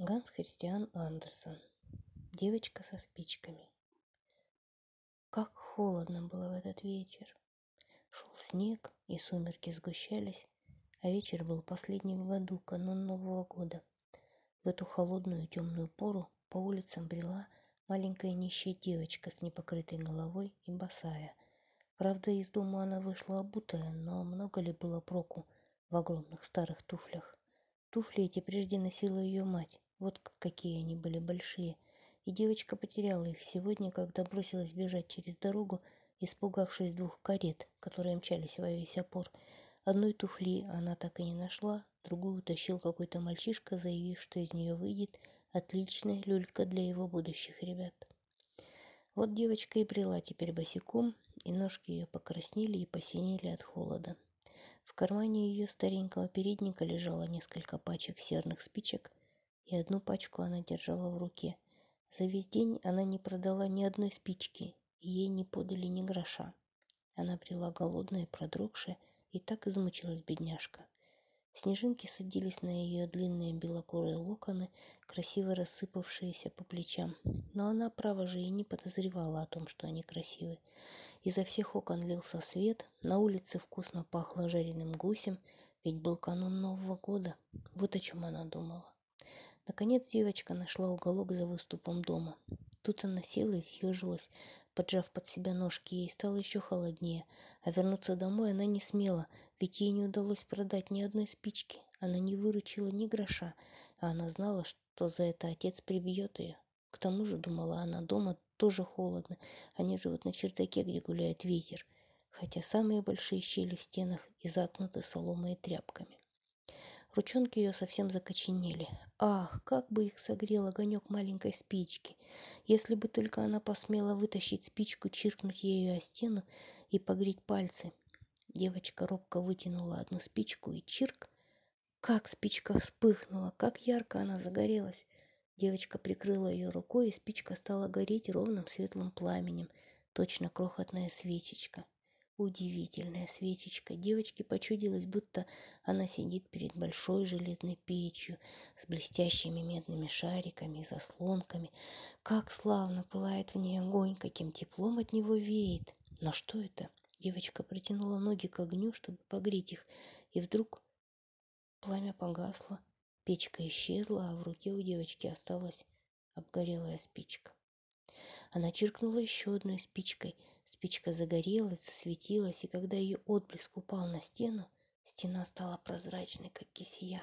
Ганс Христиан Андерсон. Девочка со спичками. Как холодно было в этот вечер. Шел снег, и сумерки сгущались, а вечер был последний в году, канун Нового года. В эту холодную темную пору по улицам брела маленькая нищая девочка с непокрытой головой и босая. Правда, из дома она вышла обутая, но много ли было проку в огромных старых туфлях? Туфли эти прежде носила ее мать, вот какие они были большие. И девочка потеряла их сегодня, когда бросилась бежать через дорогу, испугавшись двух карет, которые мчались во весь опор. Одной туфли она так и не нашла, другую утащил какой-то мальчишка, заявив, что из нее выйдет отличная люлька для его будущих ребят. Вот девочка и брела теперь босиком, и ножки ее покраснели и посинели от холода. В кармане ее старенького передника лежало несколько пачек серных спичек, и одну пачку она держала в руке. За весь день она не продала ни одной спички, и ей не подали ни гроша. Она брела голодная, продрогшая, и так измучилась бедняжка. Снежинки садились на ее длинные белокурые локоны, красиво рассыпавшиеся по плечам. Но она, право же, и не подозревала о том, что они красивы. Изо всех окон лился свет, на улице вкусно пахло жареным гусем, ведь был канун Нового года. Вот о чем она думала. Наконец девочка нашла уголок за выступом дома. Тут она села и съежилась, поджав под себя ножки, ей стало еще холоднее, а вернуться домой она не смела, ведь ей не удалось продать ни одной спички, она не выручила ни гроша, а она знала, что за это отец прибьет ее. К тому же, думала она, дома тоже холодно, они живут на чердаке, где гуляет ветер, хотя самые большие щели в стенах и заткнуты соломой и тряпками. Ручонки ее совсем закоченели. Ах, как бы их согрел огонек маленькой спички. Если бы только она посмела вытащить спичку, чиркнуть ею о стену и погреть пальцы. Девочка робко вытянула одну спичку и чирк. Как спичка вспыхнула, как ярко она загорелась. Девочка прикрыла ее рукой, и спичка стала гореть ровным светлым пламенем, точно крохотная свечечка. Удивительная свечечка. Девочке почудилось, будто она сидит перед большой железной печью с блестящими медными шариками и заслонками. Как славно пылает в ней огонь, каким теплом от него веет. Но что это? Девочка протянула ноги к огню, чтобы погреть их, и вдруг пламя погасло, печка исчезла, а в руке у девочки осталась обгорелая спичка. Она чиркнула еще одной спичкой – Спичка загорелась, засветилась, и когда ее отблеск упал на стену, стена стала прозрачной, как кисия.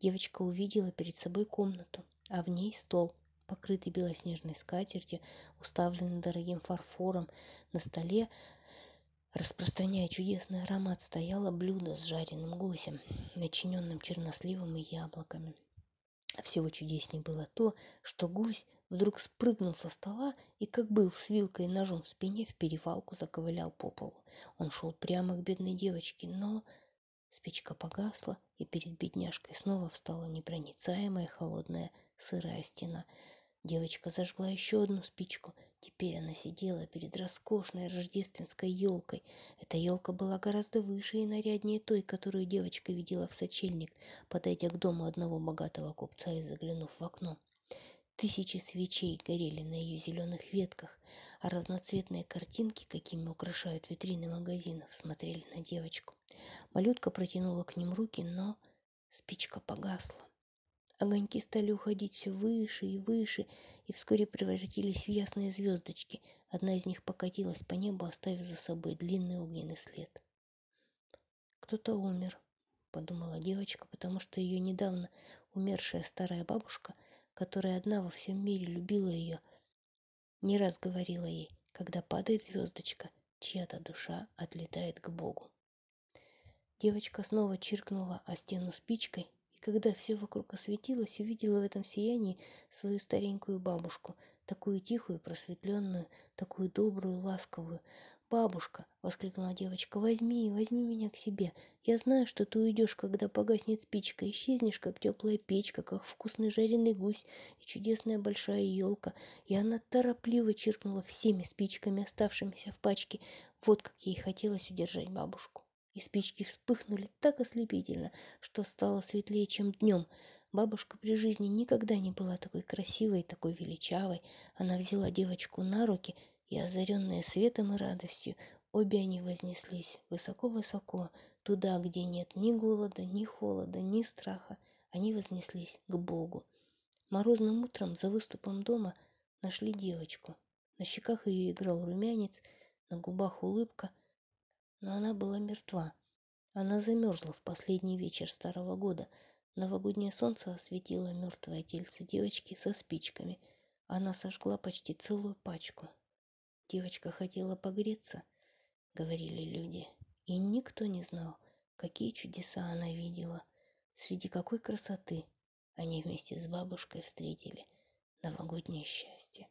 Девочка увидела перед собой комнату, а в ней стол, покрытый белоснежной скатертью, уставленный дорогим фарфором. На столе, распространяя чудесный аромат, стояло блюдо с жареным гусем, начиненным черносливом и яблоками. А всего чудесней было то, что гусь вдруг спрыгнул со стола и, как был с вилкой и ножом в спине, в перевалку заковылял по полу. Он шел прямо к бедной девочке, но спичка погасла, и перед бедняжкой снова встала непроницаемая холодная сырая стена. Девочка зажгла еще одну спичку. Теперь она сидела перед роскошной рождественской елкой. Эта елка была гораздо выше и наряднее той, которую девочка видела в сочельник, подойдя к дому одного богатого купца и заглянув в окно. Тысячи свечей горели на ее зеленых ветках, а разноцветные картинки, какими украшают витрины магазинов, смотрели на девочку. Малютка протянула к ним руки, но спичка погасла. Огоньки стали уходить все выше и выше, и вскоре превратились в ясные звездочки. Одна из них покатилась по небу, оставив за собой длинный огненный след. «Кто-то умер», — подумала девочка, потому что ее недавно умершая старая бабушка — которая одна во всем мире любила ее, не раз говорила ей, когда падает звездочка, чья-то душа отлетает к Богу. Девочка снова чиркнула о стену спичкой, и когда все вокруг осветилось, увидела в этом сиянии свою старенькую бабушку, такую тихую, просветленную, такую добрую, ласковую. «Бабушка!» — воскликнула девочка. «Возьми, возьми меня к себе. Я знаю, что ты уйдешь, когда погаснет спичка, исчезнешь, как теплая печка, как вкусный жареный гусь и чудесная большая елка». И она торопливо чиркнула всеми спичками, оставшимися в пачке. Вот как ей хотелось удержать бабушку. И спички вспыхнули так ослепительно, что стало светлее, чем днем. Бабушка при жизни никогда не была такой красивой, такой величавой. Она взяла девочку на руки, и, озаренные светом и радостью, обе они вознеслись высоко-высоко, туда, где нет ни голода, ни холода, ни страха. Они вознеслись к Богу. Морозным утром за выступом дома нашли девочку. На щеках ее играл румянец, на губах улыбка, но она была мертва. Она замерзла в последний вечер старого года. Новогоднее солнце осветило мертвое тельце девочки со спичками. Она сожгла почти целую пачку. Девочка хотела погреться, говорили люди, и никто не знал, какие чудеса она видела, среди какой красоты они вместе с бабушкой встретили новогоднее счастье.